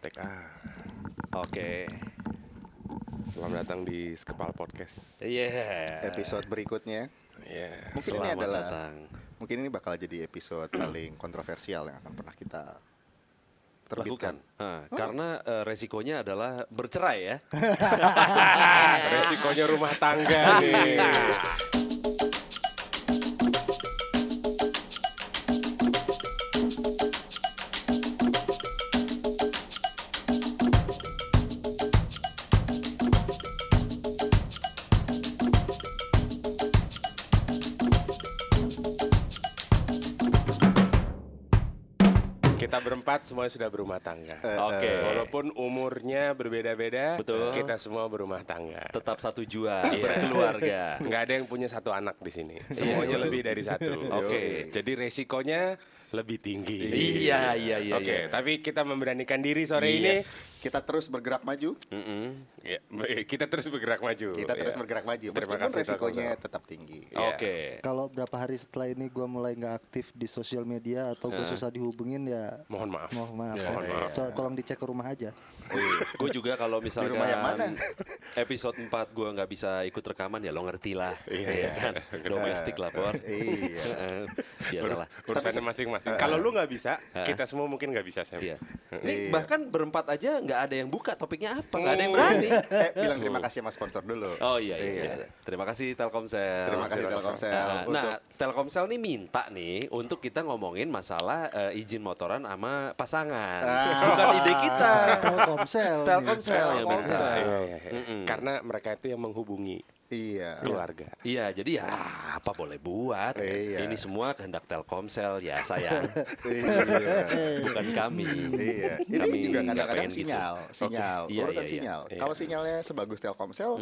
Tek A. Oke. Selamat datang di Skepal Podcast. Iya. episode berikutnya. Iya. Mungkin ini Selamat adalah datang. mungkin ini bakal jadi episode paling kontroversial yang akan pernah kita Lakukan. terbitkan. Nah, Karena eh, resikonya adalah bercerai ya. Resikonya rumah tangga nih. berempat semua sudah berumah tangga. Oke. Walaupun umurnya berbeda-beda, Betul. kita semua berumah tangga. Tetap satu jua berkeluarga. Nggak ada yang punya satu anak di sini. Semuanya lebih dari satu. Oke. Jadi resikonya lebih tinggi. Iya iya iya. Oke, iya. tapi kita memberanikan diri sore ini. Yes. Kita terus bergerak maju. Mm-mm. Ya, kita terus bergerak maju. Kita terus Ya. bergerak maju. Terima Meskipun kasih, resikonya Telkomsel. tetap tinggi. Iya. Oke. Kalau berapa hari setelah ini gue mulai nggak aktif di sosial media atau gue susah dihubungin ya Mohon maaf. mohon maaf, Ya, ya. mohon maaf. To- tolong dicek ke rumah aja. Gue juga kalau misalkan rumah yang mana? episode 4 gue nggak bisa ikut rekaman ya lo ngerti lah. Iya. kan. Domestik lah. Iya. Heeh. Biasalah. Urusannya masing-masing. Kalau lu nggak bisa, kita semua mungkin nggak bisa, Sam. Iya. Ini Iya. bahkan berempat aja nggak ada yang buka topiknya apa, nggak ada yang berani. eh, bilang terima kasih sama sponsor dulu. Oh iya, iya. Iya. iya. Terima kasih Telkomsel. Terima kasih Telkomsel Nah, untuk nah, Telkomsel nih minta nih untuk kita ngomongin masalah eh, izin motoran sama pasangan. Ah. Bukan ide kita. Telkomsel. Telkomsel yang minta. Telkomsel. Iya, iya, iya. Karena mereka itu yang menghubungi Iya. keluarga. Iya, jadi ya apa boleh buat. Iya. Ini semua kehendak Telkomsel ya sayang, Iya. bukan kami. Iya. Ini Kami juga kadang-kadang pengen gitu. sinyal, sinyal, Iya, urusan iya, iya. sinyal. Iya. Kalau sinyalnya sebagus Telkomsel,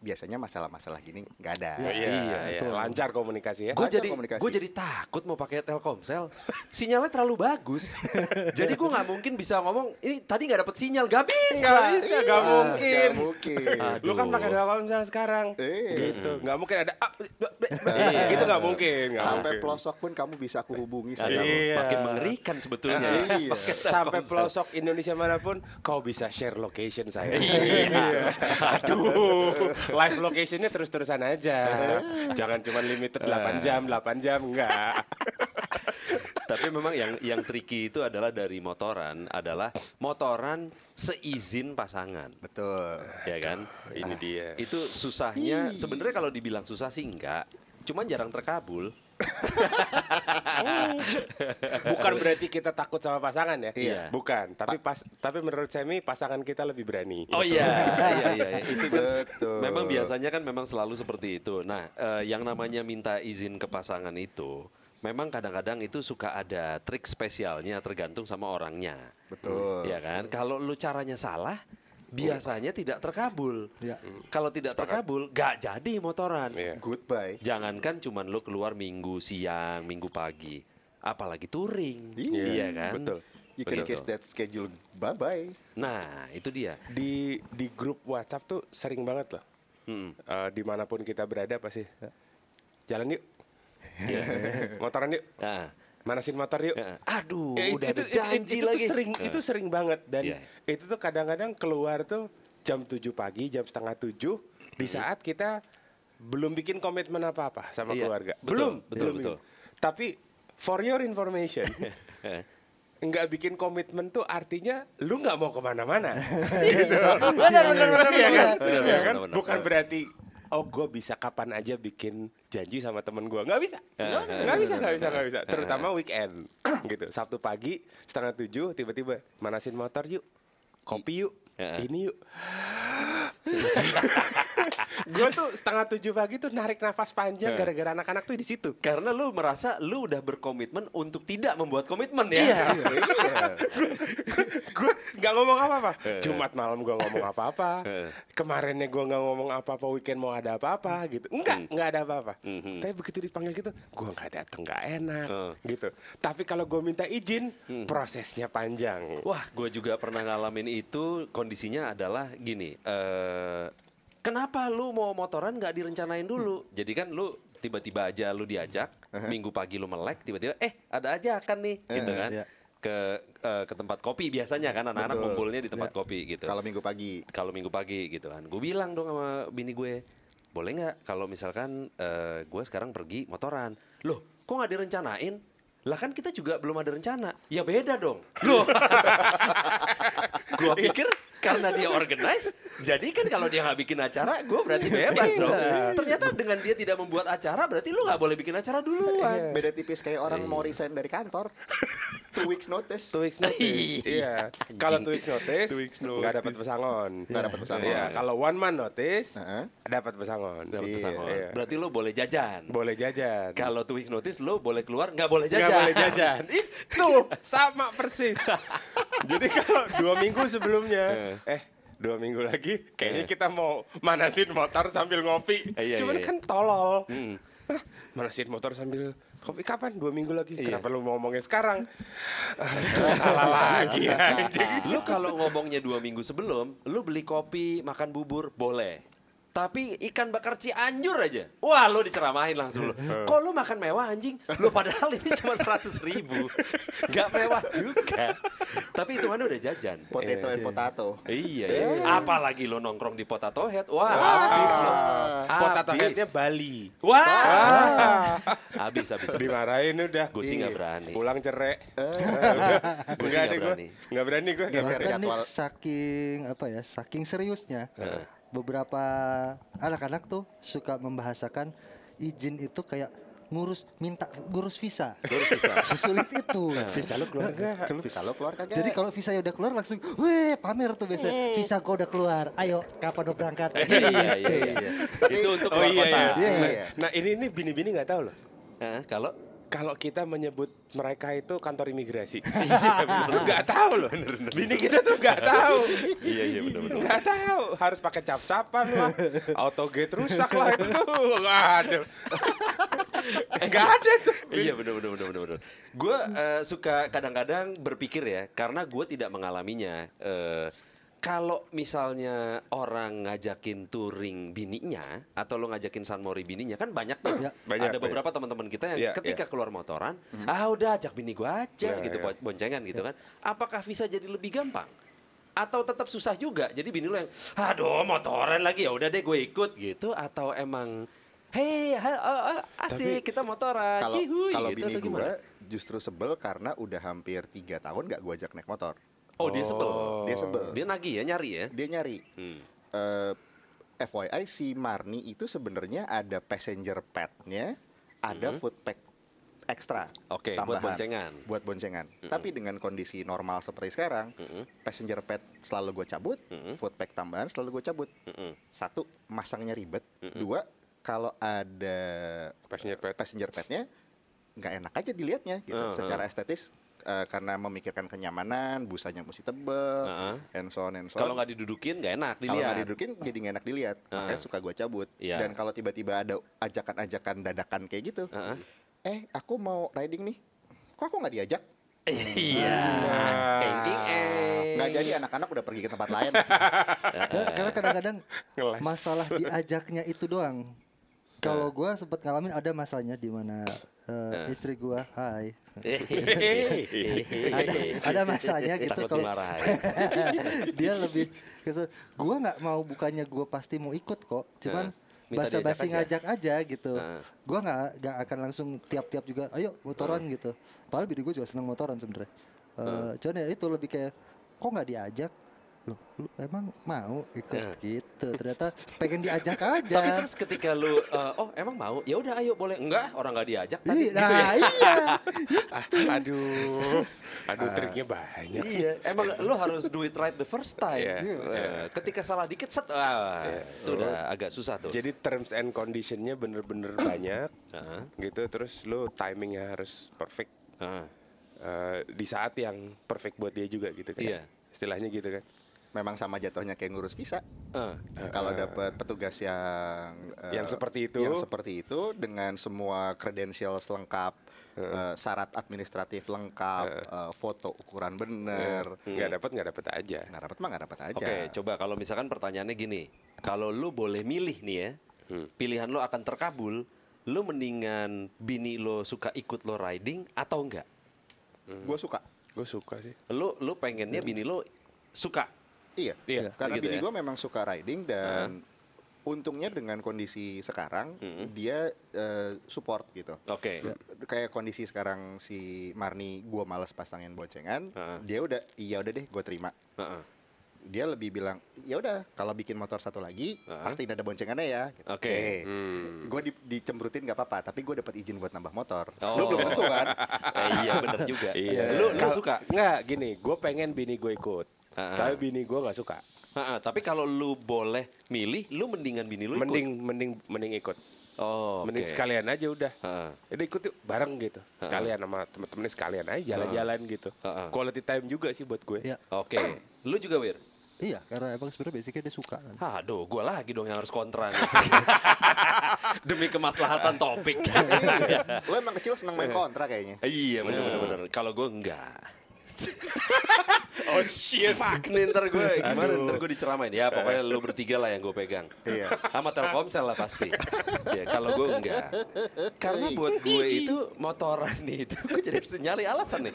biasanya masalah-masalah gini nggak ada. Iya, iya, betul. lancar komunikasi ya. Gue jadi komunikasi. gue jadi takut mau pakai Telkomsel. Sinyalnya terlalu bagus. jadi gue nggak mungkin bisa ngomong ini tadi nggak dapet sinyal, gak bisa. Nggak bisa, nggak Iya, mungkin. nggak mungkin. Lu kan pakai Telkomsel sekarang. Iya. Gitu. Nggak mungkin ada ah, gitu nggak mungkin. Sampai mungkin. pelosok pun kamu bisa aku hubungi. Iya. Makin mengerikan sebetulnya. Iya. Pakai Sampai pelosok Indonesia mana pun kau bisa share location saya. Iya. Aduh, live locationnya terus-terusan aja. Jangan cuma limited 8 jam, 8 jam enggak. Tapi memang yang yang tricky itu adalah dari motoran adalah motoran seizin pasangan. Betul. Ya kan? Ini dia. Itu susahnya sebenarnya kalau dibilang susah sih enggak, cuman jarang terkabul. Bukan berarti kita takut sama pasangan ya. Iya. Bukan, tapi pas tapi menurut Semi pasangan kita lebih berani. Oh iya, iya, iya, iya. itu kan Betul. memang biasanya kan memang selalu seperti itu. Nah, eh, yang namanya minta izin ke pasangan itu, memang kadang-kadang itu suka ada trik spesialnya tergantung sama orangnya. Betul. Ya kan? Kalau lu caranya salah, biasanya tidak terkabul. Ya. Kalau tidak terkabul, gak jadi motoran. Iya. Goodbye. Jangankan cuman lu keluar minggu siang, minggu pagi, apalagi touring. Iya. kan? Betul. You can Betul. kiss that schedule bye-bye. Nah, itu dia. Di di grup WhatsApp tuh sering banget loh. Mm-mm. Eh, di mana pun kita berada pasti jalan yuk, Iya. motoran yuk, Nah, manasin motor yuk. ya. aduh, Ya, udah ada itu, janji itu, lagi. Tuh sering, Nah. itu sering banget dan Iya. itu tuh kadang-kadang keluar tuh jam 7 pagi, jam setengah 7 di saat kita belum bikin komitmen apa-apa sama Iya, keluarga. betul, belum, betul, belum. betul. Tapi for your information, nggak bikin komitmen tuh artinya lu nggak mau ke mana-mana. benar, benar, benar, Iya kan? benar, benar, Iya kan? Oh gue bisa kapan aja bikin janji sama temen gue nggak bisa. Eh, nggak eh, nggak bisa nggak bisa nggak bisa. terutama weekend gitu. Sabtu pagi setengah tujuh tiba-tiba manasin motor yuk. Kopi yuk. Eh. ini yuk gue tuh setengah tujuh pagi tuh narik nafas panjang gara-gara anak-anak tuh di situ Karena lu merasa lu udah berkomitmen untuk tidak membuat komitmen ya. Iya. Iya. gue nggak ngomong apa-apa. Jumat malam gue ngomong apa-apa. Kemarinnya gue nggak ngomong apa-apa. Weekend mau ada apa-apa gitu. Enggak, nggak ada apa-apa. Mhm. Tapi begitu dipanggil gitu, gue nggak datang nggak enak gitu. Tapi kalau gue minta izin, prosesnya panjang. Wah, gue juga pernah ngalamin itu. Kondisinya adalah gini. Eh kenapa lu mau motoran nggak direncanain dulu? Jadi kan lu tiba-tiba aja lu diajak, minggu pagi lu melek, tiba-tiba eh ada aja kan nih, gitu Eh, kan? iya. ke eh, ke tempat kopi biasanya kan anak-anak Betul. ngumpulnya di tempat kopi gitu. Kalau minggu pagi. kalau minggu pagi gitu kan. Gue bilang dong sama bini gue, boleh nggak kalau misalkan eh, gue sekarang pergi motoran. Loh, kok nggak direncanain? Lah kan kita juga belum ada rencana. Ya beda dong. Loh. gue pikir karena dia organize, jadi kan kalau dia nggak bikin acara, gue berarti bebas dong. Ternyata dengan dia tidak membuat acara, berarti lu nggak boleh bikin acara duluan. Beda tipis kayak orang mau resign dari kantor. Two weeks notice. Two weeks notice. iya. Kalau two weeks notice, Two weeks nggak dapat notice. pesangon. Nggak dapat pesangon. Iya. Kalau one man notice, Heeh. dapat pesangon. Dapat Iya, pesangon. iya. Berarti lu boleh jajan. Boleh jajan. Kalau two weeks notice, lu boleh keluar, nggak boleh jajan. Nggak boleh jajan. Itu sama persis. Jadi kalau dua minggu sebelumnya, eh dua minggu lagi, kayaknya kita mau manasin motor sambil ngopi. Iya, Cuman iya, iya. kan tolol. Manasin motor sambil kopi kapan? Dua minggu lagi. Iya. Kenapa lu mau ngomongnya sekarang? Salah lagi anjing. Lu kalau ngomongnya dua minggu sebelum, lu beli kopi, makan bubur, boleh. Tapi ikan bakar Cianjur aja, wah lu diceramahin langsung lu. Kok lu makan mewah anjing? Lu padahal ini cuma 100 ribu, nggak mewah juga. Tapi itu udah jajan. Potato and potato. Iya, iya. Apalagi lo nongkrong di Potato Head, wah habis lo. Potato headnya Bali. Wah, habis habis. habis. Dimarahin udah. Gue sih nggak berani. Pulang cerai. Gue sih gue. berani. Enggak berani gue. Geser nih jadwal. saking apa ya, saking seriusnya. Beberapa anak-anak tuh suka membahasakan izin itu kayak ngurus minta ngurus visa. Terus bisa. Sesulit itu. Visa lu keluar enggak? Visa lo keluar kagak? Jadi kalau visa udah keluar langsung, weh pamer tuh biasa. Visa gua udah keluar. Ayo, kapan udah berangkat? Iya, iya, Gitu. iya. Itu untuk Oh keluar iya kota. iya. Iya, iya. Nah ini ini bini-bini nggak tahu loh. Hah, Kalau Kalau kita menyebut mereka itu kantor imigrasi, itu nggak tahu loh. Bini kita tuh nggak tahu. Iya iya benar-benar. Nggak tahu. Harus pakai cap-capan lah. Autogate rusak lah itu. Waduh. Nggak ada tuh. Iya benar benar benar benar benar. Gue suka kadang-kadang berpikir ya, karena gue tidak mengalaminya. Eh, kalau misalnya orang ngajakin touring bininya atau lo ngajakin San Mori bininya kan banyak tuh. Ya. Banyak, Ada beberapa teman-teman kita yang Iya, ketika keluar motoran, ah udah ajak bini gue aja Iya, gitu iya. boncengan gitu kan. Apakah bisa jadi lebih gampang? Atau tetap susah juga? Jadi bini lo yang, aduh motoran lagi ya udah deh gue ikut gitu atau emang Hei, ah, ah, asik kita motoran, kalau cihuy, kalau gitu, bini atau gimana? gue justru sebel karena udah hampir tiga tahun gak gue ajak naik motor. Oh, dia sebel. Dia sebel. Dia nagih ya, nyari ya. Dia nyari. Hmm. Eh, FYI si Marni itu sebenarnya ada passenger pad-nya, ada food pack ekstra. Hmm. Oke, buat tambahan. boncengan. Hmm. Buat boncengan. Tapi dengan kondisi normal seperti sekarang, passenger pad selalu gue cabut, Hmm. food pack tambahan selalu gue cabut. Mm-mm. Satu, masangnya ribet. Hmm. Dua, kalau ada Passenger pad. passenger pad-nya nggak enak aja dilihatnya gitu. Uh, uh. Secara estetis eh, karena memikirkan kenyamanan, busanya mesti tebel, Uh, uh. and so on and so on. Kalau nggak didudukin nggak enak Kalau dilihat. nggak didudukin jadi nggak enak dilihat, makanya suka gue cabut. Iya. Dan kalau tiba-tiba ada ajakan-ajakan dadakan kayak gitu, Heeh. eh aku mau riding nih, kok aku nggak diajak? Iya. Eng eng eng. Nggak jadi anak-anak udah pergi ke tempat lain. Ya, karena kadang-kadang masalah diajaknya itu doang. Kalau gua sempat ngalamin ada masanya di mana eh, istri gua, hai, ada ada masanya gitu Takut kalau dia lebih. Gua nggak mau bukannya gua pasti mau ikut kok, cuman minta basa basi diajak ngajak aja gitu. Nah. Gua nggak nggak akan langsung tiap-tiap juga, ayo motoran gitu. Padahal bini gue juga senang motoran sebenarnya. Eh, Cuman ya itu lebih kayak kok nggak diajak? Loh, lu emang mau ikut Nah. gitu? Ternyata pengen diajak aja. Tapi terus ketika lu eh, oh emang mau ya udah ayo boleh enggak orang nggak diajak tadi Ih, nah, iya. Ah, aduh. Aduh triknya banyak. Iya, emang lu harus do it right the first time. Iya. Eh, ketika salah dikit set, ah, itu udah agak susah tuh. Jadi terms and conditionnya bener-bener banyak. Heeh. Gitu terus lu timingnya harus perfect. Ah, eh, di saat yang perfect buat dia juga gitu kan. Iya. Istilahnya gitu kan. Memang sama jatuhnya kayak ngurus visa. ah. Kalau dapat petugas yang eh, Yang seperti itu. yang seperti itu dengan semua kredensial lengkap, eh, syarat administratif lengkap, eh, foto ukuran bener, Nggak dapat nggak dapat aja. nggak dapat mah nggak dapat aja. Oke, coba kalau misalkan pertanyaannya gini, kalau lu boleh milih nih ya, pilihan lu akan terkabul, lu mendingan bini lo suka ikut lo riding atau enggak? Gue suka. Gue suka sih. Lu lu pengennya bini lu suka. Iya, Iya, karena gitu bini ya. gue memang suka riding dan untungnya dengan kondisi sekarang dia eh, support gitu. Oke. Kayak kondisi sekarang si Marni gue males pasangin boncengan, Heeh. dia udah iya udah deh gue terima. Heeh. Dia lebih bilang ya udah kalau bikin motor satu lagi Heeh. pasti ada boncengannya ya. Gitu. Oke. Gue di, dicemberutin nggak apa-apa, tapi gue dapat izin buat nambah motor. Oh. Lu belum tentu kan? Eh, iya bener juga. Iya. Lu lu suka. Nggak, gini, gue pengen bini gue ikut. Ah. Tapi bini gue nggak suka. Heeh, tapi kalau lu boleh milih, lu mendingan bini lu ikut. Mending, mending, mending ikut. Oh, oke. Mending sekalian aja udah. Heeh. Jadi ikut yuk bareng gitu. Sekalian sama temen-temennya sekalian aja jalan-jalan gitu. Quality time juga sih buat gue. Iya. Oke. Lu juga, Wir? Iya, karena emang sebenarnya basicnya dia suka kan. Aduh, gua lagi dong yang harus kontra nih. Demi kemaslahatan topik. Iya. Lo emang kecil seneng main kontra kayaknya. iya, bener bener bener. Kalau gua enggak. oh shit. Fuck nih ntar gue gimana? Ntar gue diceramain. Ya pokoknya lu bertiga lah yang gue pegang. Iya. sama Telkomsel lah pasti. Ya kalau gue enggak. Karena buat gue itu motoran itu gue jadi harus nyari alasan nih.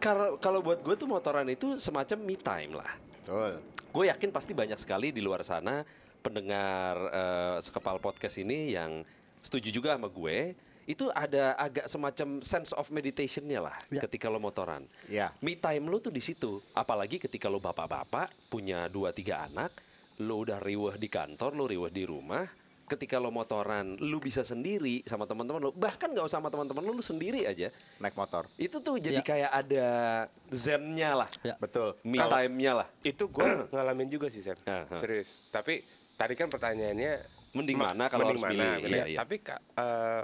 Kalau kalau buat gue tuh motoran itu semacam me time lah. Betul. gue yakin pasti banyak sekali di luar sana pendengar eh, sekepal podcast ini yang setuju juga sama gue itu ada agak semacam sense of meditationnya lah Ya. ketika lo motoran. Ya. Me time lo tuh di situ. Apalagi ketika lo bapak-bapak punya dua tiga anak, lo udah riweh di kantor, lo riweh di rumah. Ketika lo motoran, lo bisa sendiri sama teman-teman lo. Bahkan nggak usah sama teman-teman lo, lo sendiri aja. Naik motor. Itu tuh jadi Ya. kayak ada zennya lah, Ya. Betul. me time-nya lah. Itu gue ngalamin juga sih, Sam. Aha. Serius. Tapi tadi kan pertanyaannya Mending ma- mana kalau mending harus mana, milih? gitu. Iya, iya. Tapi Kak, eh,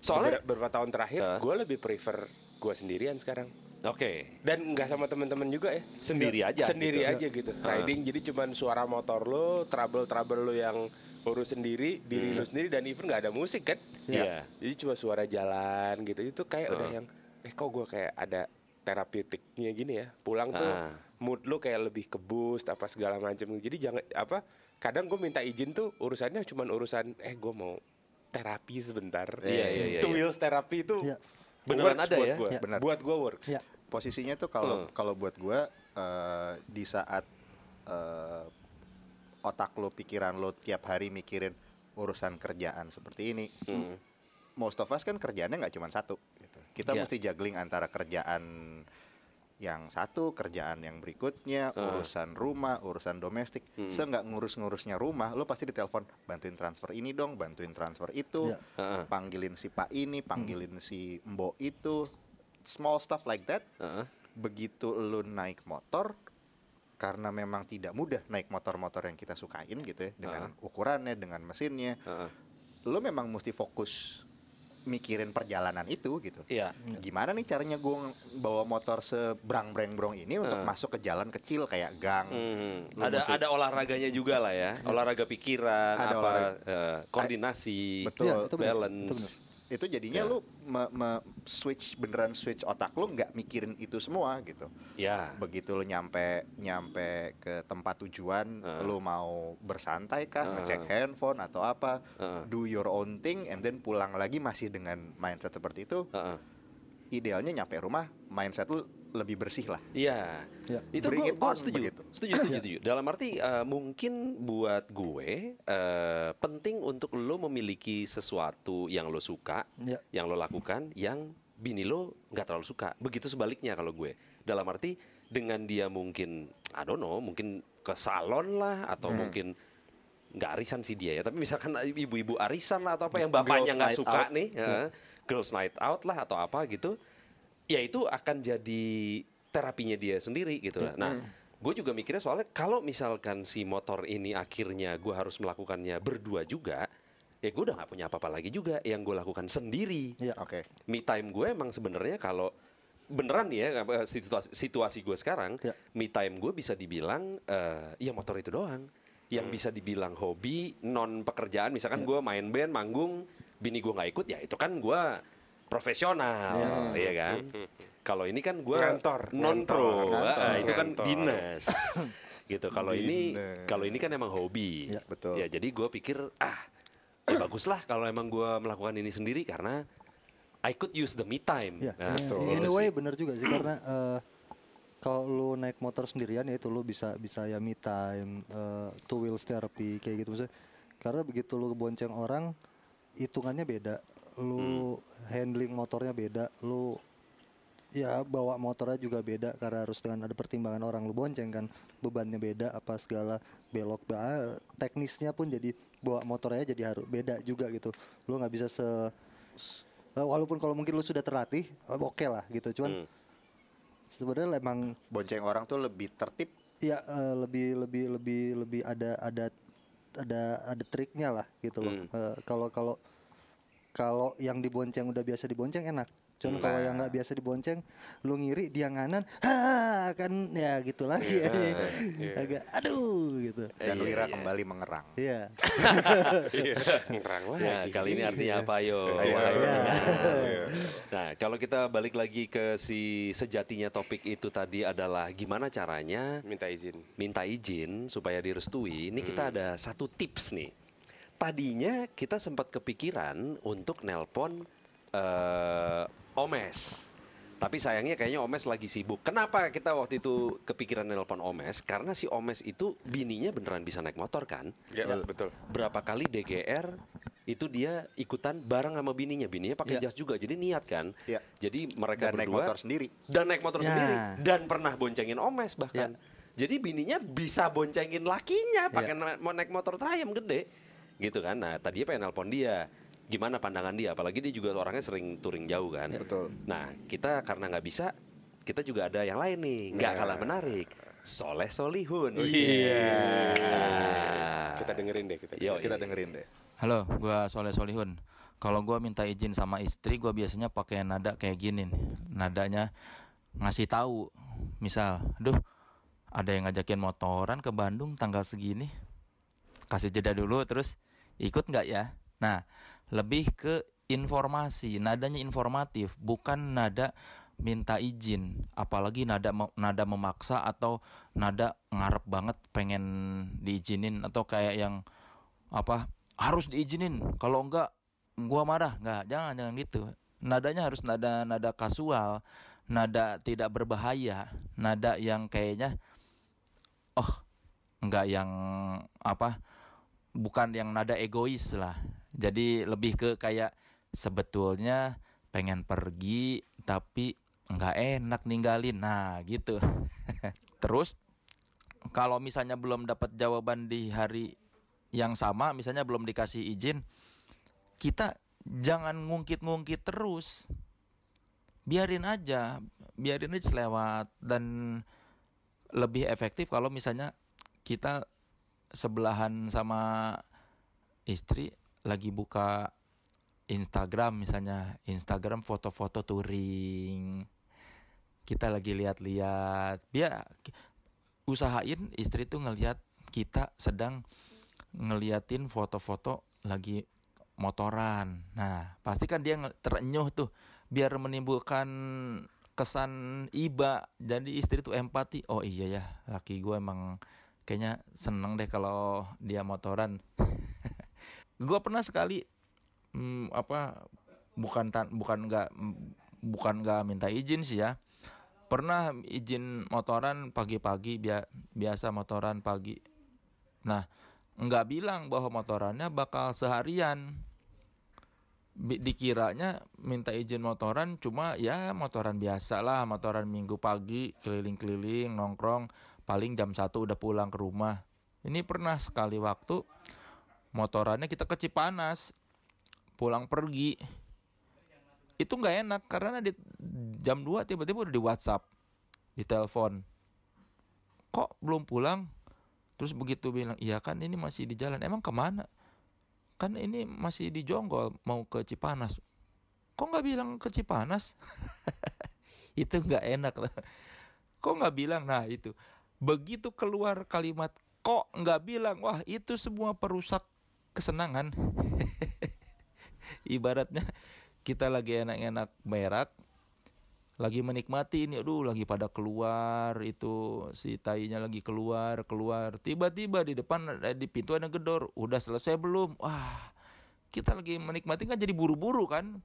Soalnya, beberapa, tahun terakhir Ah. gue lebih prefer gue sendirian sekarang. oke, Dan nggak sama teman-teman juga ya. Sendiri aja Sendiri gitu. aja gitu. Ah. Riding jadi cuman suara motor lo, trouble-trouble lo yang urus sendiri, diri lo sendiri dan even nggak ada musik kan. Hmm. Iya. Jadi cuma suara jalan gitu. Itu kayak udah Ah. yang eh kok gue kayak ada terapeutiknya gini ya. Pulang tuh Ah. mood lo kayak lebih ke boost apa segala macam. Jadi jangan apa kadang gue minta izin tuh urusannya cuman urusan eh gue mau terapi sebentar. Iya, iya, iya, Two iya. wheels terapi itu Iya. Beneran ada buat ya? Gua. Iya. Benar. Buat gue works. Iya. Posisinya tuh kalau Hmm. kalau buat gue eh, di saat eh, otak lo, pikiran lo tiap hari mikirin urusan kerjaan seperti ini, Hmm. most of us kan kerjaannya nggak cuma satu. Gitu. Kita Iya. mesti juggling antara kerjaan yang satu, kerjaan yang berikutnya, Ah. urusan rumah, urusan domestik. Hmm. Seenggak ngurus-ngurusnya rumah, lo pasti ditelepon, bantuin transfer ini dong, bantuin transfer itu, Iya. Heeh. panggilin si Pak ini, panggilin si Mbok itu, small stuff like that. Heeh. Begitu lo naik motor, karena memang tidak mudah naik motor-motor yang kita sukain gitu ya, dengan ukurannya, dengan mesinnya, Heeh. lo memang mesti fokus mikirin perjalanan itu gitu. Iya. Gimana nih caranya gue bawa motor sebrang-breng-brong ini untuk Ah. masuk ke jalan kecil kayak gang. Hmm, Lo Ada mesti- ada olahraganya juga lah ya, olahraga pikiran, Ada apa olahraga. eh, koordinasi, Betul. Iya, itu benar, balance. itu benar. Itu jadinya Ya. lo me- me- switch beneran switch otak lo nggak mikirin itu semua gitu. Ya, Begitu lo nyampe nyampe ke tempat tujuan, Ah. lo mau bersantai kah, Ah. ngecek handphone atau apa, Ah. do your own thing, and then pulang lagi masih dengan mindset seperti itu. Heeh. Idealnya nyampe rumah mindset lo lebih bersih lah. Iya. Iya. Itu Bring gue setuju. begitu. Setuju, setuju, setuju. Dalam arti eh, mungkin buat gue eh, penting untuk lo memiliki sesuatu yang lo suka, Iya. yang lo lakukan, yang bini lo nggak terlalu suka. Begitu sebaliknya kalau gue. Dalam arti dengan dia mungkin, I don't know, mungkin ke salon lah atau mungkin nggak arisan sih dia ya, tapi misalkan ibu-ibu arisan lah atau apa yang bapaknya Girls nggak night suka out. nih, ya, girls night out lah atau apa gitu, ya itu akan jadi terapinya dia sendiri gitu. lah. Nah, gue juga mikirnya soalnya kalau misalkan si motor ini akhirnya gue harus melakukannya berdua juga, ya gue udah nggak punya apa-apa lagi juga yang gue lakukan sendiri. Iya. Oke. Me time gue emang sebenarnya kalau beneran nih ya situasi, situasi gue sekarang, Ya. me time gue bisa dibilang eh, ya motor itu doang. Yang bisa dibilang hobi non pekerjaan, misalkan gue main band, manggung, bini gue nggak ikut, ya itu kan gue profesional, ya kan. Kalau ini kan gue non pro, ngantor, itu kan ngantor. dinas. gitu. Kalau ini kalau ini kan emang hobi. Ya, betul. Ya jadi gue pikir ah ya bagus lah kalau emang gue melakukan ini sendiri karena I could use the me time. Ya, Nah, in, gitu in a way bener juga sih karena eh, kalau lu naik motor sendirian ya itu lu bisa bisa ya me time, eh, two wheels therapy kayak gitu maksudnya. Karena begitu lu bonceng orang hitungannya beda, lu handling motornya beda, lu ya bawa motornya juga beda karena harus dengan ada pertimbangan orang. Lu bonceng kan bebannya beda apa segala belok ba- teknisnya pun jadi bawa motornya jadi harus beda juga gitu. Lu nggak bisa se walaupun kalau mungkin lu sudah terlatih eh, oke lah gitu. Cuman sebenarnya emang Bonceng orang tuh lebih tertib. ya eh, lebih lebih lebih lebih ada ada ada ada triknya lah gitu loh. Eh, kalau kalau kalau yang dibonceng udah biasa dibonceng enak cuman kalau yang nggak biasa dibonceng lu ngiri dia nganan ha kan ya gitu lagi agak aduh gitu Dan Wira kembali mengerang. iya Iya, ngerang Ya, lagi. kali ini artinya apa yo? Ayo. Nah, kalau kita balik lagi ke si sejatinya topik itu tadi adalah gimana caranya Minta izin. minta izin supaya direstui. Ini kita ada satu tips nih. Tadinya kita sempat kepikiran untuk nelpon eh, Omes. Tapi sayangnya kayaknya Omes lagi sibuk. Kenapa kita waktu itu kepikiran nelpon Omes? Karena si Omes itu bininya beneran bisa naik motor kan? Ya, betul. berapa kali DGR itu dia ikutan bareng sama bininya bininya pakai Ya. jas juga jadi niat kan Ya. jadi mereka Dan naik berdua motor sendiri. dan naik motor Ya. sendiri dan pernah boncengin omes bahkan jadi bininya bisa boncengin lakinya pakai mau naik motor trayem gede gitu kan nah tadi pengen nelpon dia gimana pandangan dia apalagi dia juga orangnya sering touring jauh kan Betul. nah kita karena nggak bisa kita juga ada yang lain nih nggak kalah menarik Soleh Solihun iya Kita dengerin deh kita. Yo, Kita dengerin deh. Halo, gua Soleh Solihun. Kalau gua minta izin sama istri, gua biasanya pakai nada kayak gini nih. Nadanya ngasih tahu. Misal, "Duh, ada yang ngajakin motoran ke Bandung tanggal segini." Kasih jeda dulu terus ikut nggak ya? Nah, lebih ke informasi, nadanya informatif, bukan nada minta izin, apalagi nada nada memaksa atau nada ngarep banget pengen diizinin atau kayak yang apa harus diizinin. Kalau enggak gua marah. Enggak jangan jangan gitu. Nadanya harus nada nada kasual nada tidak berbahaya nada yang kayaknya oh enggak yang apa bukan yang nada egois lah. Jadi lebih ke kayak sebetulnya pengen pergi tapi nggak enak ninggalin. Nah gitu. Terus kalau misalnya belum dapat jawaban di hari yang sama misalnya belum dikasih izin kita jangan ngungkit-ngungkit terus. Biarin aja biarin aja selewat dan lebih efektif kalau misalnya kita sebelahan sama istri lagi buka Instagram misalnya Instagram foto-foto touring kita lagi lihat-lihat biar usahain istri tuh ngelihat kita sedang ngeliatin foto-foto lagi motoran. Nah, pasti kan dia terenyuh tuh biar menimbulkan kesan iba. Jadi istri tuh empati. Oh iya ya, laki gue emang kayaknya seneng deh kalau dia motoran. gue pernah sekali hmm, apa bukan tan bukan nggak bukan nggak minta izin sih ya. Pernah izin motoran pagi-pagi bia- biasa motoran pagi. Nah nggak bilang bahwa motorannya bakal seharian. Dikiranya minta izin motoran cuma ya motoran biasa lah motoran minggu pagi keliling-keliling nongkrong paling jam satu udah pulang ke rumah. Ini pernah sekali waktu motorannya kita ke Cipanas pulang pergi. Itu nggak enak karena di jam 2 tiba-tiba udah di WhatsApp di telepon. Kok belum pulang? Terus begitu bilang iya kan ini masih di jalan. Emang ke mana? Kan ini masih di Jonggol mau ke Cipanas. Kok nggak bilang ke Cipanas? Itu nggak enak lah. Kok nggak bilang? Nah itu begitu keluar kalimat kok nggak bilang? Wah itu semua perusak kesenangan. Ibaratnya kita lagi enak-enak berak lagi menikmati ini aduh lagi pada keluar itu si tainya lagi keluar keluar tiba-tiba di depan eh, di pintu ada gedor udah selesai belum? Wah kita lagi menikmati kan jadi buru-buru kan?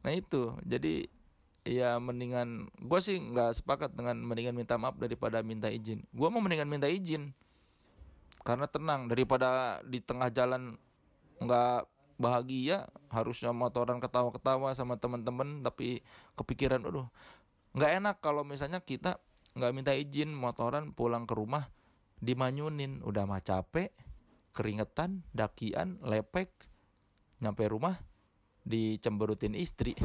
Nah itu, jadi ya mendingan gue sih nggak sepakat dengan mendingan minta maaf daripada minta izin. Gue mau mendingan minta izin karena tenang daripada di tengah jalan nggak bahagia harusnya motoran ketawa-ketawa sama teman-teman tapi kepikiran aduh nggak enak kalau misalnya kita nggak minta izin motoran pulang ke rumah dimanyunin udah mah capek keringetan dakian lepek nyampe rumah dicemberutin istri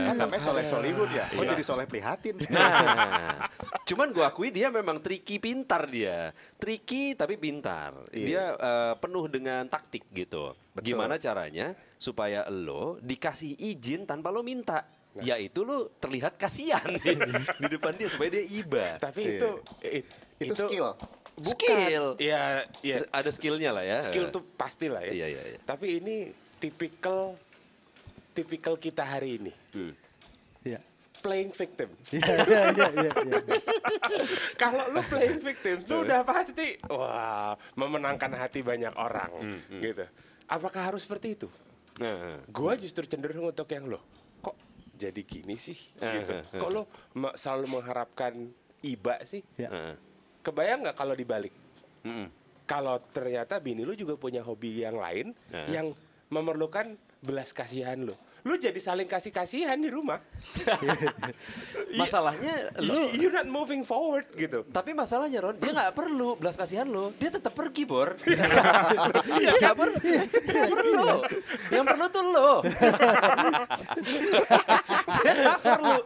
kan namanya soleh solihun ya kok Iya. jadi soleh prihatin Nah, cuman gua akui dia memang tricky pintar dia. Tricky tapi pintar. Iya. Dia eh, penuh dengan taktik gitu. Betul. Gimana caranya supaya lo dikasih izin tanpa lo minta? Yaitu lo terlihat kasihan di, di depan dia supaya dia iba. Tapi Iya. itu it- itu skill Bukan. Skill. Iya, iya. Ada skillnya lah ya. Skill tuh pasti lah ya. Iya, iya, iya. Tapi ini tipikal tipikal kita hari ini. Iya. Playing victim. Iya iya iya iya. iya. Kalau lu playing victim, lu udah pasti wah memenangkan hati banyak orang gitu. Apakah harus seperti itu? Nah, Gua justru cenderung untuk yang lo kok jadi gini sih gitu. Kok lo selalu mengharapkan iba sih? Ya. nah, Kebayang nggak kalau dibalik? mm-mm. Kalau ternyata bini lu juga punya hobi yang lain Nah. yang memerlukan belas kasihan lu. Lu jadi saling kasih kasihan di rumah. Masalahnya You, you're not moving forward gitu. Tapi masalahnya Ron, dia nggak perlu belas kasihan lo, dia tetap pergi bor. dia nggak perlu, perlu. Yang perlu tuh lo. perlu.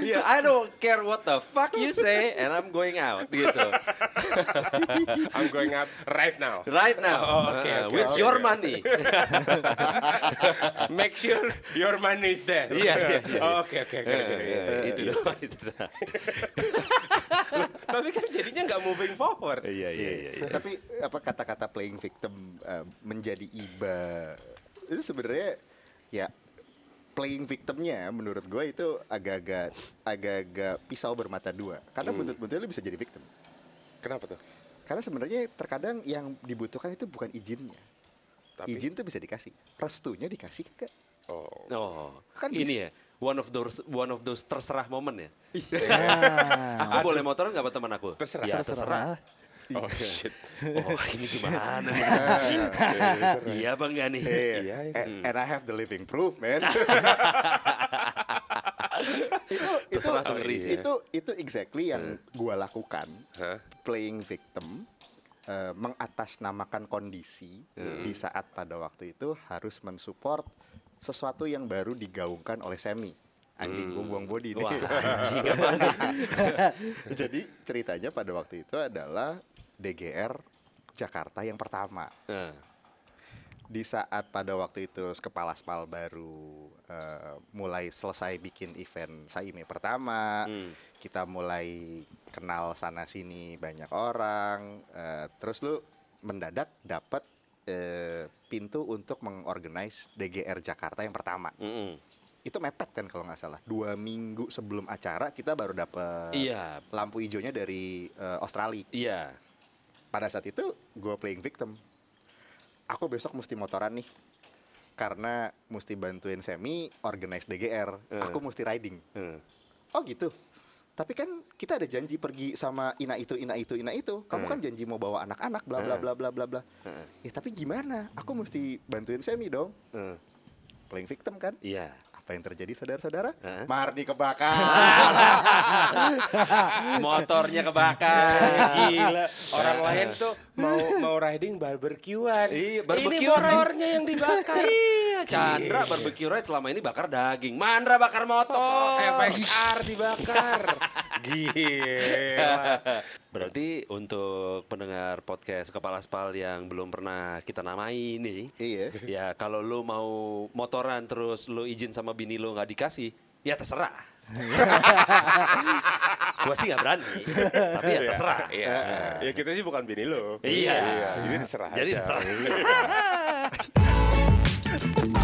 Yeah, I don't care what the fuck you say, and I'm going out gitu. I'm going out right now. Right now, Oh, oke, Uh, oke, with oke. your money. Make sure your money is there. Iya, iya, iya. Oh, Oke oke oke. itu doang, itu doang. Tapi kan jadinya nggak moving forward. Iya iya iya. iya. tapi apa kata-kata playing victim eh, menjadi iba itu sebenarnya ya playing victimnya menurut gue itu agak-agak agak-agak pisau bermata dua karena Hmm. buntut-buntutnya lu bisa jadi victim Kenapa tuh? karena sebenarnya terkadang yang dibutuhkan itu bukan izinnya Tapi izin tuh bisa dikasih restunya dikasih kan oh. Oh, Kan ini bisa. ya. One of those one of those terserah momen ya. Nah, Aku boleh motoran nggak sama teman aku? Terserah. Ya, terserah. Oh shit. Oh ini gimana nih? iya apa enggak nih? Iya, Iya, iya. And I have the living proof, man. itu itu ya. itu itu exactly yang gua lakukan Hah? playing victim eh, mengatasnamakan kondisi di saat pada waktu itu harus mensupport sesuatu yang baru digaungkan oleh Semi anjing gua buang body nih Wah, anjing jadi ceritanya pada waktu itu adalah DGR Jakarta yang pertama Nah, di saat pada waktu itu kepala spal baru eh, mulai selesai bikin event Saime pertama, Hmm. kita mulai kenal sana sini banyak orang, eh, terus lu mendadak dapat eh, pintu untuk mengorganize DGR Jakarta yang pertama. mm-mm. Itu mepet kan kalau nggak salah. Dua minggu sebelum acara kita baru dapat Iya, lampu hijaunya dari eh, Australia iya. Pada saat itu gue playing victim aku besok mesti motoran nih karena mesti bantuin semi organize DGR Eh. aku mesti riding Eh. oh gitu tapi kan kita ada janji pergi sama ina itu ina itu ina itu kamu Eh. kan janji mau bawa anak-anak bla bla bla bla bla bla Eh. ya tapi gimana aku mesti bantuin semi dong Eh. playing victim kan Iya. Apa yang terjadi saudara-saudara Eh. Mardi kebakar Motornya kebakar. Gila, orang lain tuh mau mau riding barbekyuan. Iya, Ini barbecue. motornya yang dibakar. Iya, Chandra barbecue ride selama ini bakar daging. Mandra bakar motor. FXR dibakar. Gila. Berarti untuk pendengar podcast Kepala Spal yang belum pernah kita namai ini, iya ya kalau lu mau motoran terus lu izin sama bini lu nggak dikasih, ya terserah. Gua sih nggak berani, tapi ya terserah. Iya. Ya kita sih bukan bini lo. Iya. Jadi terserah Jadi aja. terserah.